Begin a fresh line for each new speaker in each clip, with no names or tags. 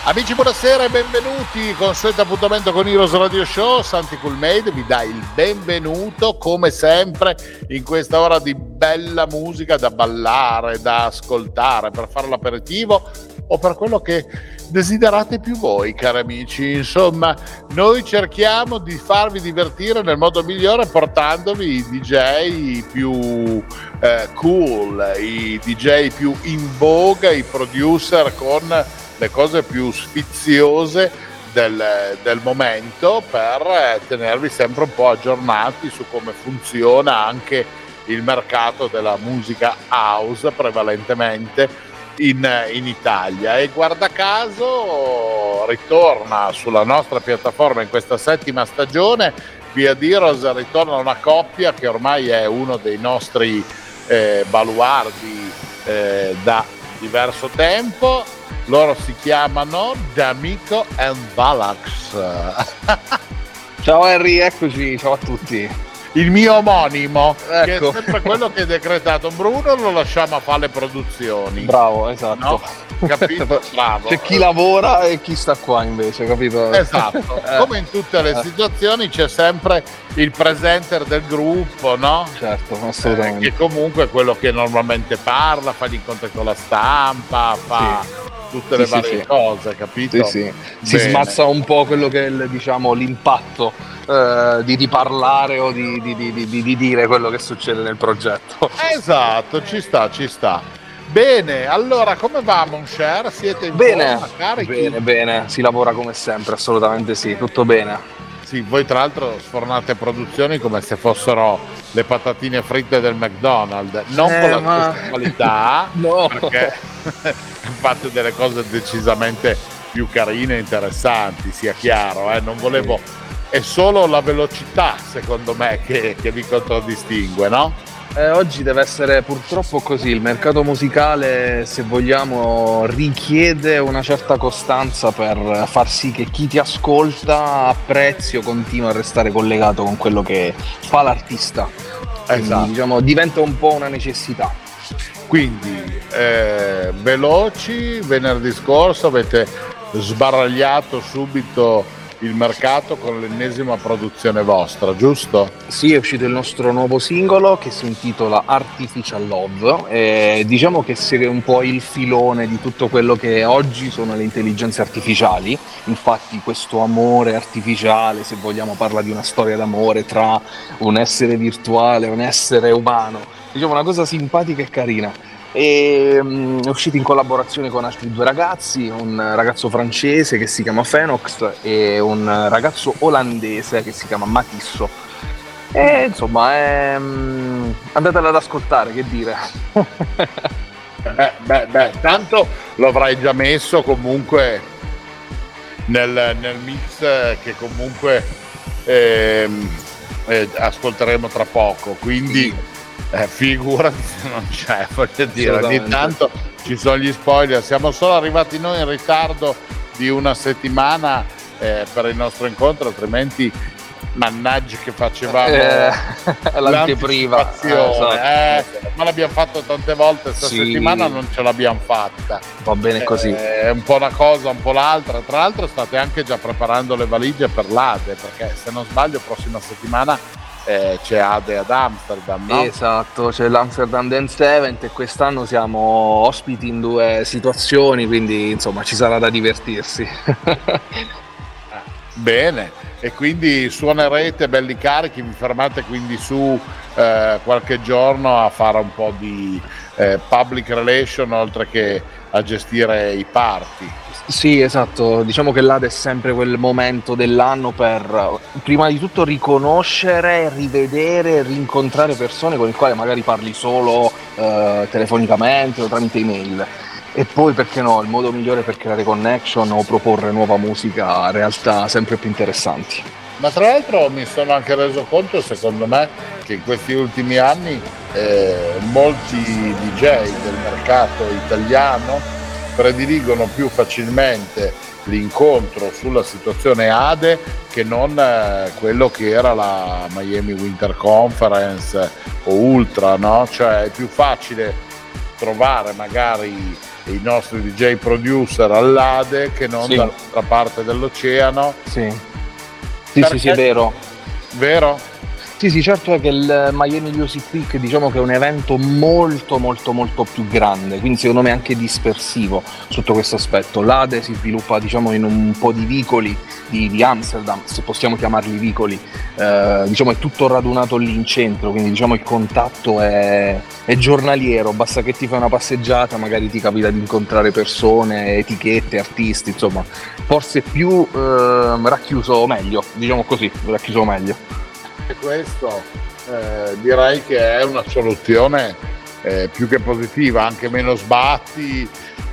Amici, buonasera e benvenuti. Consueto appuntamento con Heroes Radio Show. Santi Coolmade vi dà il benvenuto, come sempre, in questa ora di bella musica da ballare, da ascoltare, per fare l'aperitivo o per quello che desiderate più voi, cari amici. Insomma, noi cerchiamo di farvi divertire nel modo migliore portandovi i DJ più eh, cool, i DJ più in voga, i producer con le cose più sfiziose del, del, momento per tenervi sempre un po' aggiornati su come funziona anche il mercato della musica house prevalentemente in, in Italia. E guarda caso ritorna sulla nostra piattaforma in questa settima stagione via Diros ritorna una coppia che ormai è uno dei nostri eh, baluardi eh, da diverso tempo loro si chiamano D'Amico and Valax.
ciao Henry, eccoci, ciao a tutti.
Il mio omonimo,
ecco.
che è ecco. sempre quello che è decretato. Bruno lo lasciamo a fare le produzioni.
Bravo, esatto.
No? Capito? Bravo.
C'è chi lavora e chi sta qua invece, capito?
Esatto. Eh. Come in tutte le situazioni c'è sempre il presenter del gruppo, no?
Certo, assolutamente.
Eh, che comunque è quello che normalmente parla, fa gli incontri con la stampa, fa... Sì tutte le sì, varie sì, cose, capito?
Sì, si smazza un po' quello che è il, diciamo, l'impatto eh, di riparlare o di, di, di, di, dire quello che succede nel progetto.
Esatto, ci sta, ci sta. Bene, allora come va Monshare? Siete in
bene,
forma, carichi?
Bene, bene, si lavora come sempre, assolutamente sì, tutto bene.
Sì, voi tra l'altro sfornate produzioni come se fossero le patatine fritte del McDonald's, non eh, con la ma... stessa qualità,
no.
perché fate delle cose decisamente più carine e interessanti, sia chiaro, eh? non volevo... È solo la velocità, secondo me, che, che vi contraddistingue, no?
Eh, oggi deve essere purtroppo così, il mercato musicale se vogliamo richiede una certa costanza per far sì che chi ti ascolta apprezzi o continua a restare collegato con quello che fa l'artista. Quindi, esatto. diciamo, diventa un po' una necessità.
Quindi eh, veloci, venerdì scorso avete sbaragliato subito il mercato con l'ennesima produzione vostra, giusto?
Sì, è uscito il nostro nuovo singolo che si intitola Artificial Love. E diciamo che segue un po' il filone di tutto quello che oggi sono le intelligenze artificiali. Infatti, questo amore artificiale, se vogliamo, parla di una storia d'amore tra un essere virtuale e un essere umano. Diciamo una cosa simpatica e carina e um, è uscito in collaborazione con altri due ragazzi, un ragazzo francese che si chiama Fenox e un ragazzo olandese che si chiama Matisso. E insomma, è, um, andatela ad ascoltare, che dire.
beh, beh, beh, tanto lo avrai già messo comunque nel, nel mix che comunque eh, eh, ascolteremo tra poco, quindi... Sì eh, figurati se non c'è, voglio dire, ogni tanto ci sono gli spoiler, siamo solo arrivati noi in ritardo di una settimana eh, per il nostro incontro, altrimenti mannaggia che facevamo
eh, l'anteprima.
eh, esatto. eh, ma l'abbiamo fatto tante volte questa sì. settimana non ce l'abbiamo fatta.
Va bene così
eh, è un po' una cosa un po' l'altra. Tra l'altro state anche già preparando le valigie per l'Ade perché se non sbaglio prossima settimana eh, c'è Ade ad Amsterdam, no?
Esatto, c'è l'Amsterdam Dance Event e quest'anno siamo ospiti in due situazioni, quindi insomma ci sarà da divertirsi.
Bene, e quindi suonerete belli carichi, vi fermate quindi su eh, qualche giorno a fare un po' di eh, public relation oltre che a gestire i party.
Sì, esatto, diciamo che l'AD è sempre quel momento dell'anno per prima di tutto riconoscere, rivedere, rincontrare persone con le quali magari parli solo eh, telefonicamente o tramite email. E poi perché no, il modo migliore per creare connection o proporre nuova musica a realtà sempre più interessanti.
Ma tra l'altro mi sono anche reso conto, secondo me, che in questi ultimi anni eh, molti DJ del mercato italiano prediligono più facilmente l'incontro sulla situazione ADE che non eh, quello che era la Miami Winter Conference o Ultra, no? Cioè è più facile trovare magari i nostri DJ producer all'ADE che non sì. dall'altra parte dell'oceano.
Sì sì, sì, sì, è vero.
Vero?
Sì, sì, certo è che il Miami Music Week diciamo che è un evento molto molto molto più grande, quindi secondo me anche dispersivo sotto questo aspetto. L'Ade si sviluppa diciamo in un po' di vicoli di, di Amsterdam, se possiamo chiamarli vicoli, eh, diciamo è tutto radunato lì in centro, quindi diciamo il contatto è, è giornaliero, basta che ti fai una passeggiata, magari ti capita di incontrare persone, etichette, artisti, insomma, forse più eh, racchiuso meglio, diciamo così, racchiuso meglio
questo eh, direi che è una soluzione eh, più che positiva, anche meno sbatti.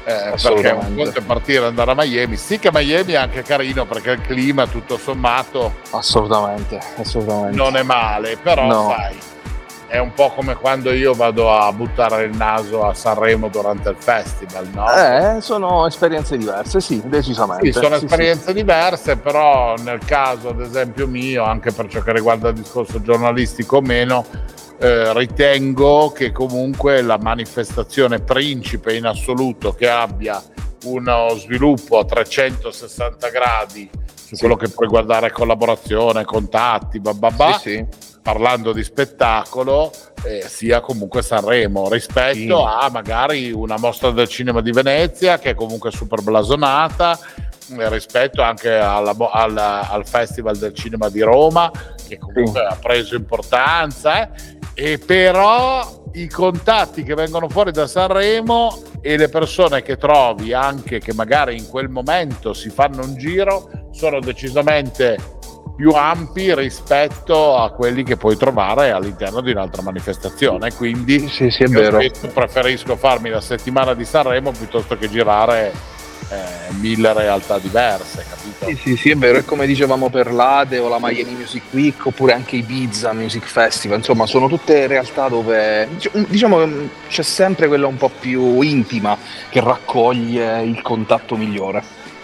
Eh, perché un conto è partire e andare a Miami. Sì che Miami è anche carino perché il clima tutto sommato
assolutamente, assolutamente.
non è male, però no. sai, è un po' come quando io vado a buttare il naso a Sanremo durante il festival, no?
Eh, sono esperienze diverse, sì, decisamente.
Sì, sono sì, esperienze sì. diverse, però nel caso, ad esempio mio, anche per ciò che riguarda il discorso giornalistico o meno, eh, ritengo che comunque la manifestazione principe in assoluto che abbia uno sviluppo a 360 gradi su quello che può riguardare collaborazione, contatti, bababà, sì, sì parlando di spettacolo, eh, sia comunque Sanremo rispetto sì. a magari una mostra del cinema di Venezia che è comunque super blasonata, eh, rispetto anche alla, al, al, Festival del Cinema di Roma che comunque sì. ha preso importanza, eh, e però i contatti che vengono fuori da Sanremo e le persone che trovi anche che magari in quel momento si fanno un giro sono decisamente più ampi rispetto a quelli che puoi trovare all'interno di un'altra manifestazione. Quindi
sì, sì,
preferisco farmi la settimana di Sanremo piuttosto che girare eh, mille realtà diverse, capito?
Sì, sì, sì, è vero, è come dicevamo per l'Ade o la Miami Music Week oppure anche Ibiza Music Festival, insomma sono tutte realtà dove diciamo c'è sempre quella un po' più intima che raccoglie il contatto migliore.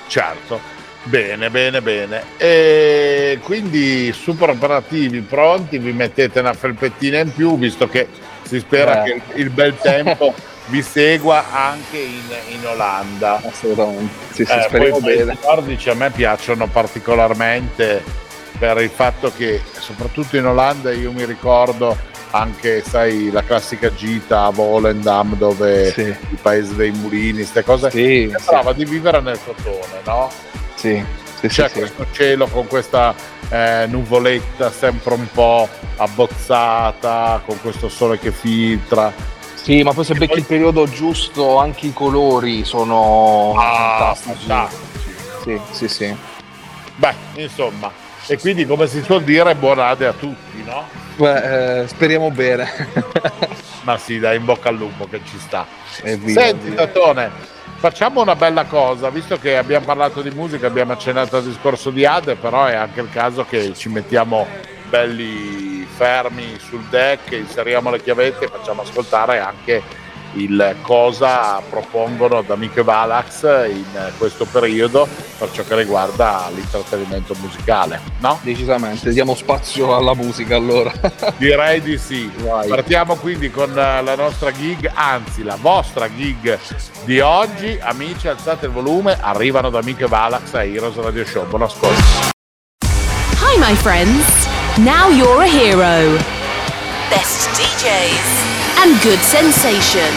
Certo. Bene, bene, bene. E quindi super operativi, pronti, vi mettete una felpettina in più, visto che si spera eh. che il bel tempo vi segua anche in, in Olanda.
Assolutamente. Sì, sì, eh, speriamo poi bene. I
nordici a me piacciono particolarmente per il fatto che soprattutto in Olanda io mi ricordo anche sai la classica gita a Volendam dove sì. il paese dei mulini, queste cose, sì, sembrava sì. di vivere nel cotone, no?
Sì,
sì, c'è sì, questo sì. cielo con questa eh, nuvoletta sempre un po' abbozzata, con questo sole che filtra.
Sì, ma poi se becchi poi... il periodo giusto, anche i colori sono
ah, fantastici. fantastici.
Sì, sì, sì.
Beh, insomma, e quindi come si suol dire, buon ade a tutti, no?
Beh, eh, speriamo bene.
ma sì, dai, in bocca al lupo che ci sta. Evviva, Senti, Tatone, facciamo una bella cosa, visto che abbiamo parlato di musica, abbiamo accennato al discorso di Ade, però è anche il caso che ci mettiamo belli fermi sul deck, inseriamo le chiavette e facciamo ascoltare anche il cosa propongono da Amico e Valax in questo periodo per ciò che riguarda l'intrattenimento musicale, no?
Decisamente, diamo spazio alla musica allora.
Direi di sì. Vai. Partiamo quindi con la nostra gig, anzi la vostra gig di oggi. Amici, alzate il volume, arrivano da Amico e Valax a Heroes Radio Show. Buon ascolto.
Hi my friends, now you're a hero. Best DJs. And good sensation.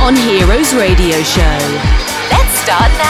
On Heroes Radio Show. Let's start now.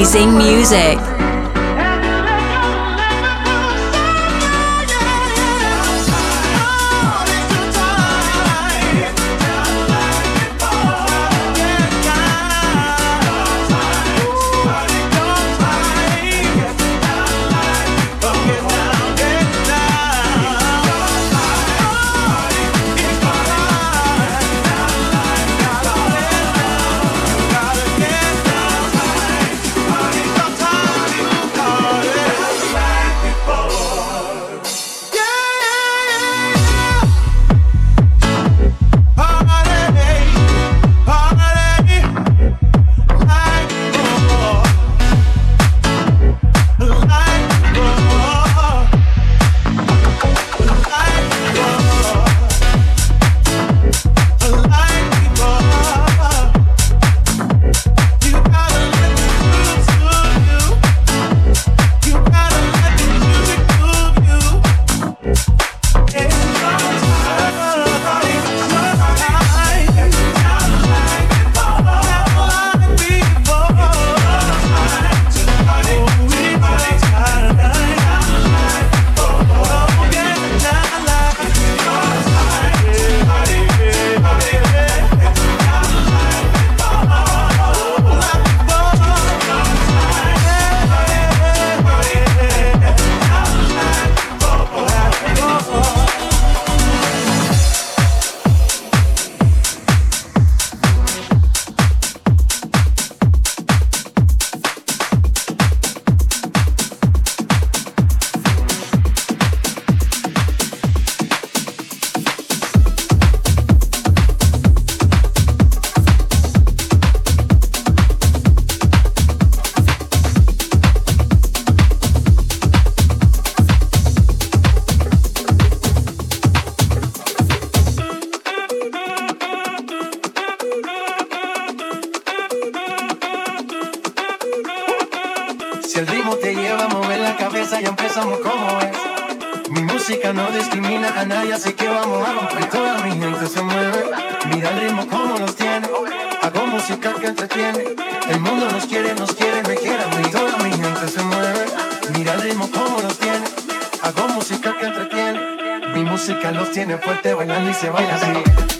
Amazing music. te lleva a mover la cabeza y empezamos como es. Mi música no discrimina
a nadie, así que vamos a romper. Toda
mi gente se mueve, mira el ritmo como los tiene. Hago música que entretiene, el mundo nos quiere, nos quiere, me quiere a mí. Toda mi gente se mueve, mira el ritmo como los tiene. Hago música que entretiene, mi música los tiene fuerte bailando
y se baila así.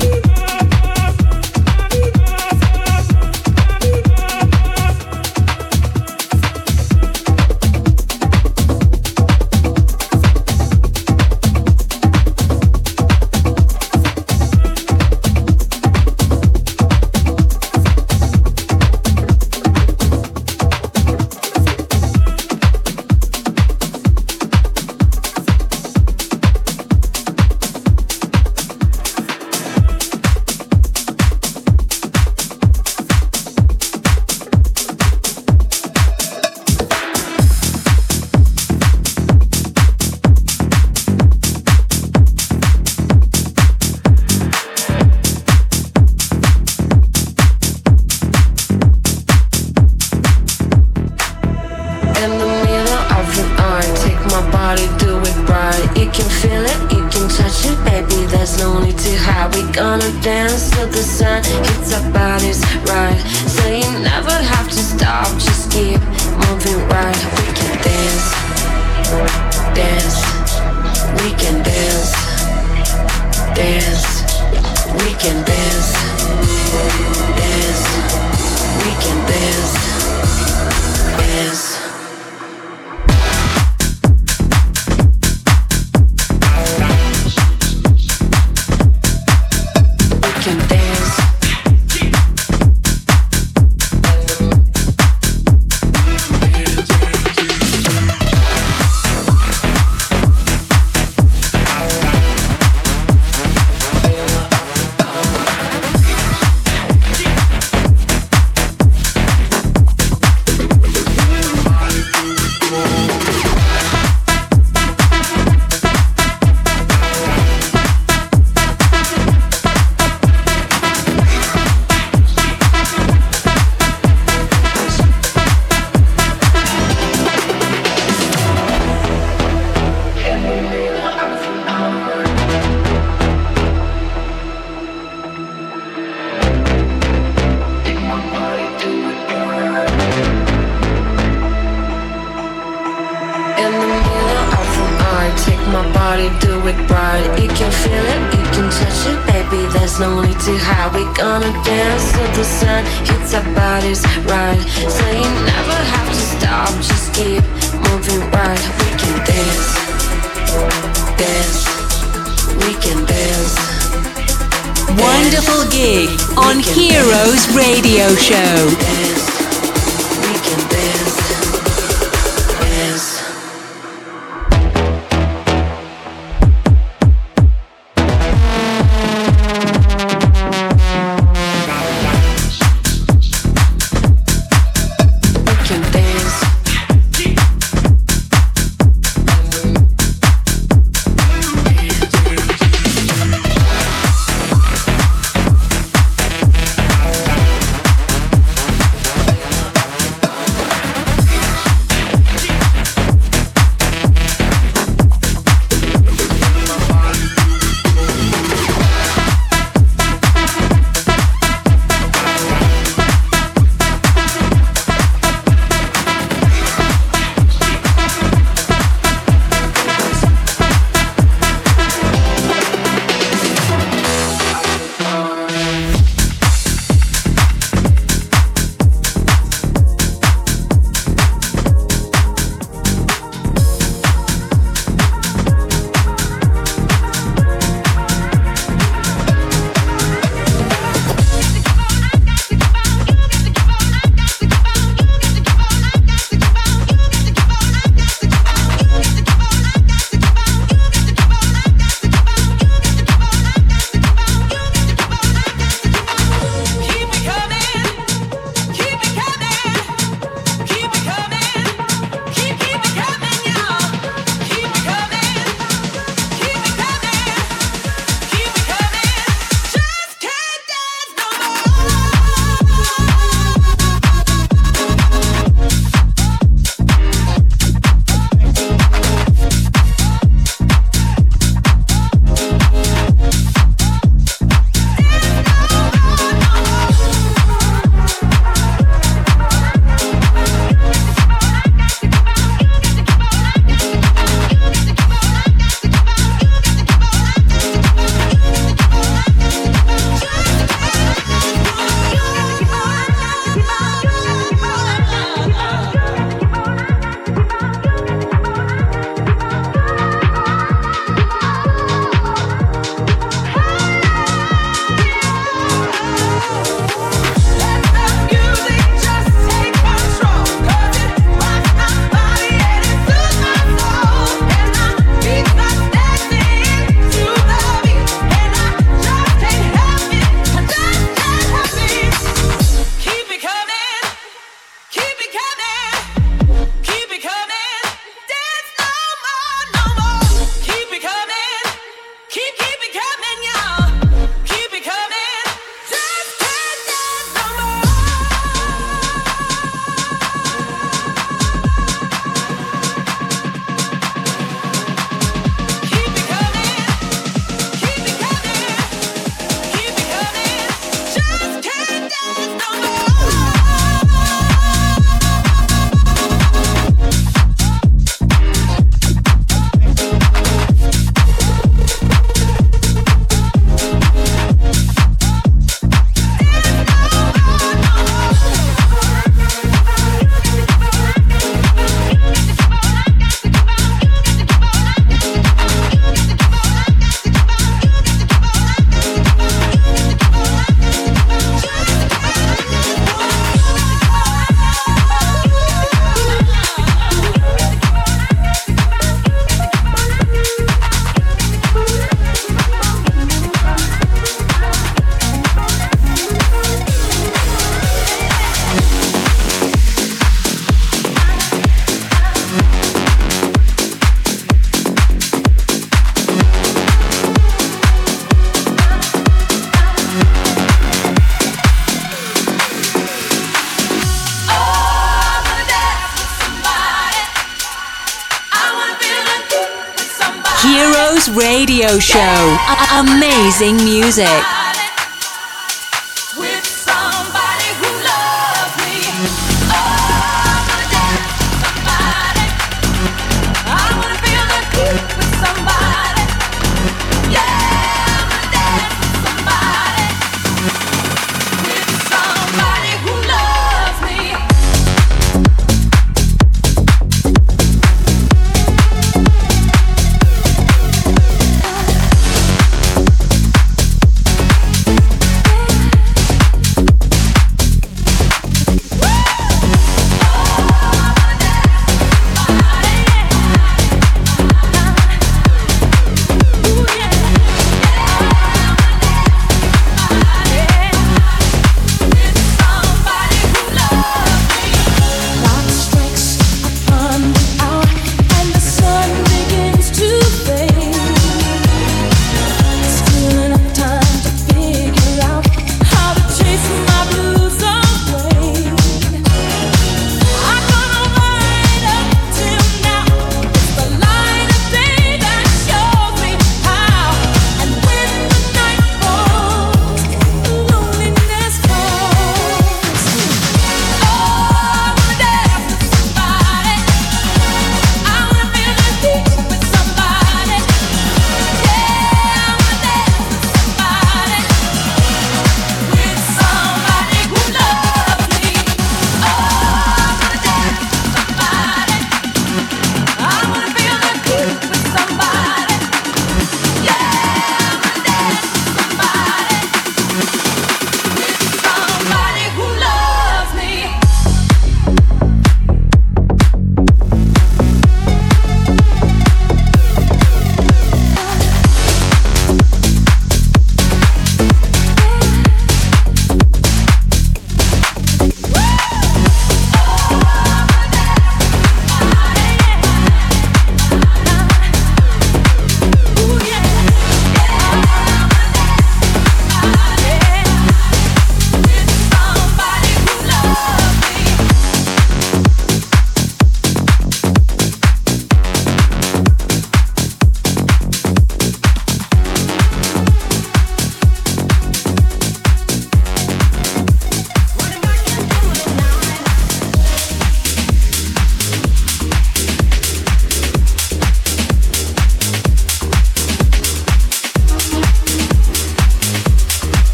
Radio show. Amazing music.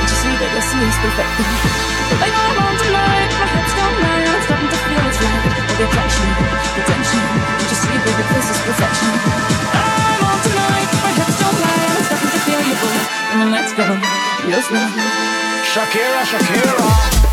I you see that your he's perfect. Like
I'm on
tonight, my hips don't lie, I'm starting to feel it's right. All the attraction, the tension, you just see, baby, this is perfection. I'm on tonight, my hips don't lie, I'm starting to feel you, boy. And
then let's go, real slow. Shakira, Shakira.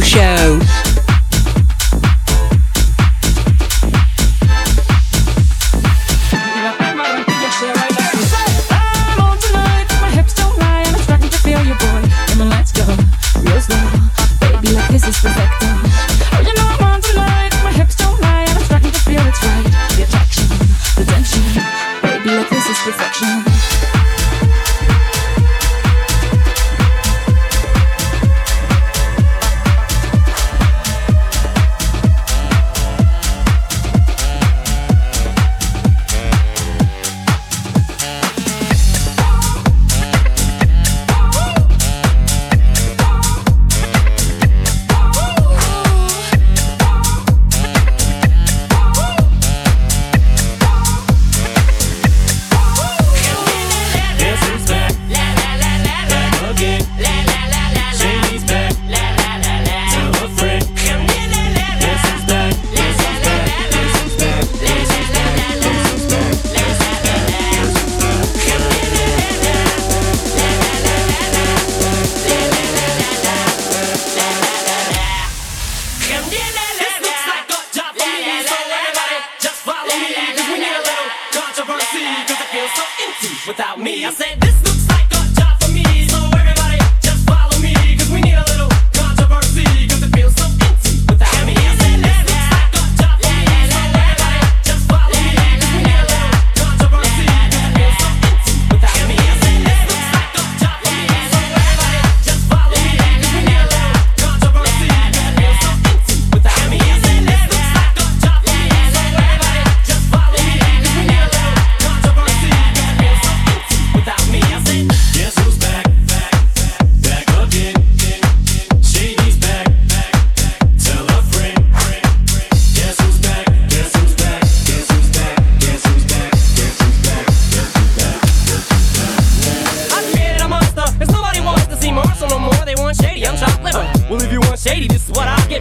show.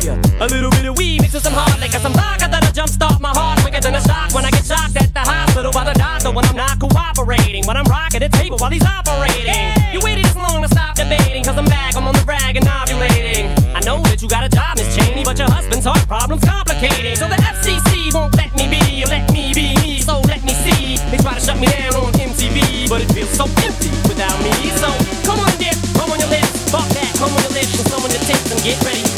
A little bit of weed mixed with some hard liquor, some vodka that'll jumpstart my heart quicker than a shock when I get shocked at the hospital by the doctor when I'm not cooperating. When I'm rocking the table while he's operating. You waited this long to stop debating, cause I'm back, I'm on the rag and ovulating. I know that you got a job, Miss Cheney, but your husband's heart problem's complicating. So the FCC won't let me be, let me be me, so let me see. They try to shut me down on MTV, but it feels so empty without me. So come on, dear, come on your lips, fuck that, come on your lips, and on your tips, and get ready,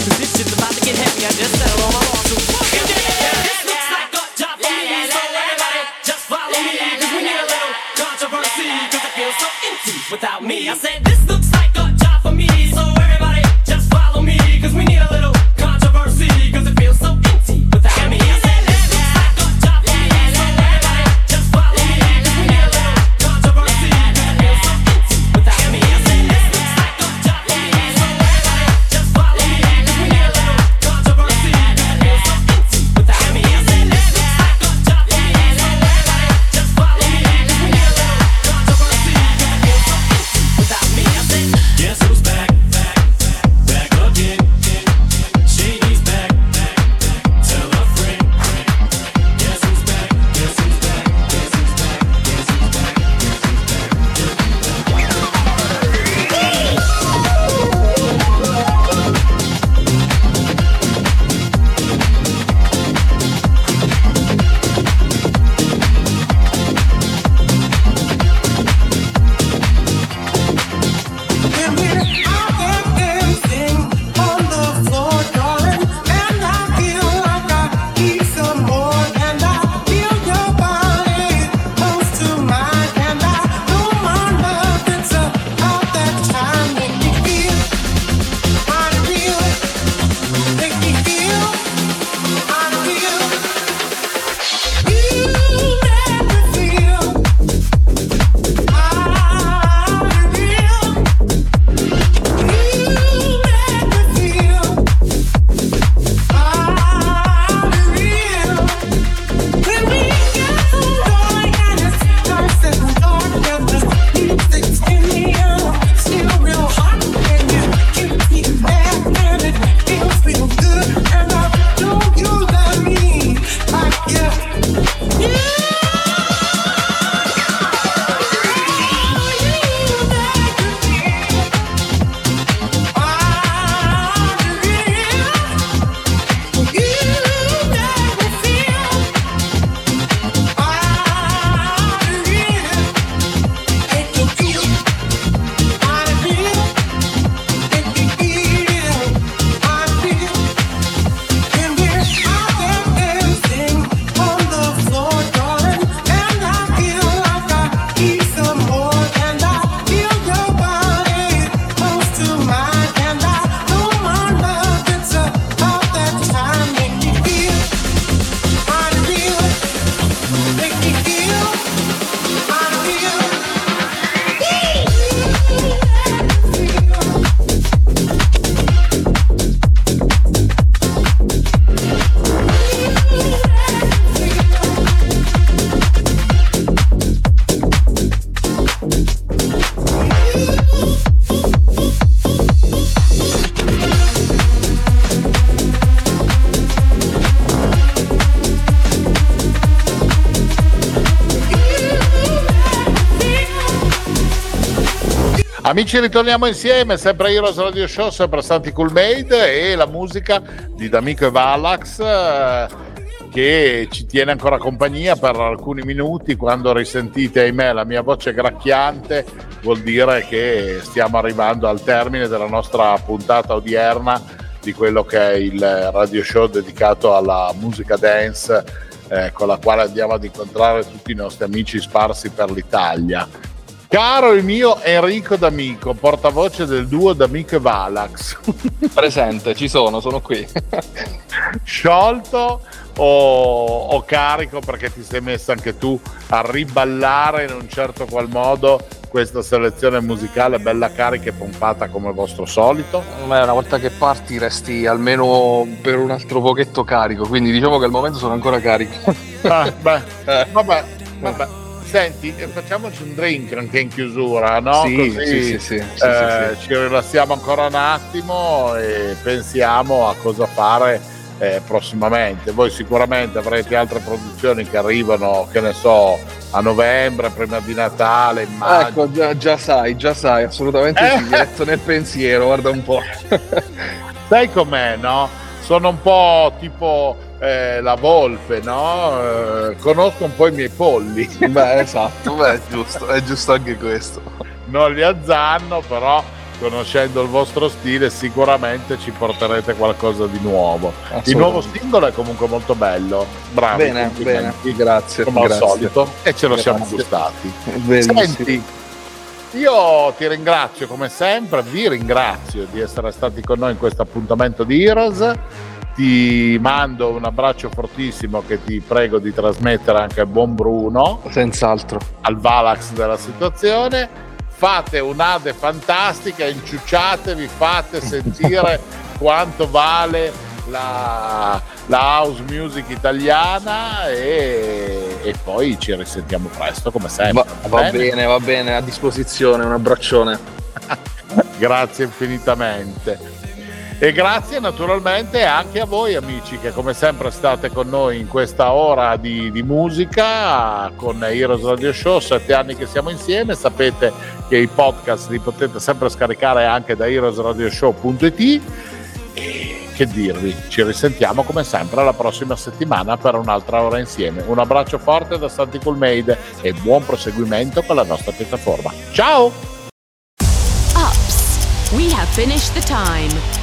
without me. I said
Amici, ritorniamo insieme, sempre Heroes Radio Show, sempre Santi Cool Made e la musica di D'Amico e Valax eh, che ci tiene ancora compagnia per alcuni minuti. Quando risentite, ahimè, la mia voce gracchiante, vuol dire che stiamo arrivando al termine della nostra puntata odierna di quello che è il radio show dedicato alla musica dance eh, con la quale andiamo ad incontrare tutti i nostri amici sparsi per l'Italia. Caro il mio Enrico D'Amico, portavoce del duo D'Amico e Valax,
Presente, ci sono, sono qui.
sciolto o, o carico perché ti sei messo anche tu a riballare in un certo qual modo questa selezione musicale bella carica e pompata come vostro solito?
Beh, una volta che parti resti almeno per un altro pochetto carico, quindi diciamo che al momento sono ancora carico.
Ah, beh,
Eh.
vabbè, vabbè. Senti, eh, facciamoci un drink anche in chiusura, no?
Sì,
Così,
sì, sì,
eh, ci rilassiamo ancora un attimo e pensiamo a cosa fare eh, prossimamente. Voi sicuramente avrete altre produzioni che arrivano, che ne so, a novembre, prima di Natale, in maggio.
Ecco, già, già sai, già sai, assolutamente
Eh?
sì, diretto nel pensiero, guarda un po'.
Sai com'è, no? Sono un po' tipo eh, la volpe, no? Eh, conosco un po' i miei polli.
Beh, esatto, beh, è giusto, è giusto anche questo.
non li azzanno, però conoscendo il vostro stile sicuramente ci porterete qualcosa di nuovo. Il nuovo singolo è comunque molto bello, bravo.
Bene, bene, grazie.
Come al
grazie.
solito, e ce lo siamo
Grazie.
gustati.
Benissimo.
Senti, io ti ringrazio come sempre, vi ringrazio di essere stati con noi in questo appuntamento di Heroes. Ti mando un abbraccio fortissimo che ti prego di trasmettere anche al buon Bruno
Senz'altro.
al Valax della situazione. Fate un'ade fantastica, inciucciatevi, fate sentire quanto vale la, la house music italiana e, e poi ci risentiamo presto come sempre.
Va, va bene, va bene, a disposizione, un abbraccione.
Grazie infinitamente. E grazie naturalmente anche a voi amici che come sempre state con noi in questa ora di, di musica con Heroes Radio Show, sette anni che siamo insieme, sapete che i podcast li potete sempre scaricare anche da heroesradioshow.it e che dirvi, ci risentiamo come sempre la prossima settimana per un'altra ora insieme. Un abbraccio forte da Santi Coolmade e buon proseguimento con la nostra piattaforma. Ciao!
Ups, we have finished the time.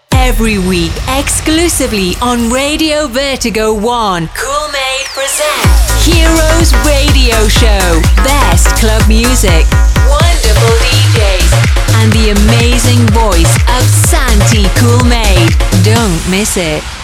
Every week, exclusively on Radio Vertigo 1, Cool Made presents Heroes Radio Show. Best club music, wonderful DJs, and the amazing voice of Santi Cool Made. Don't miss it.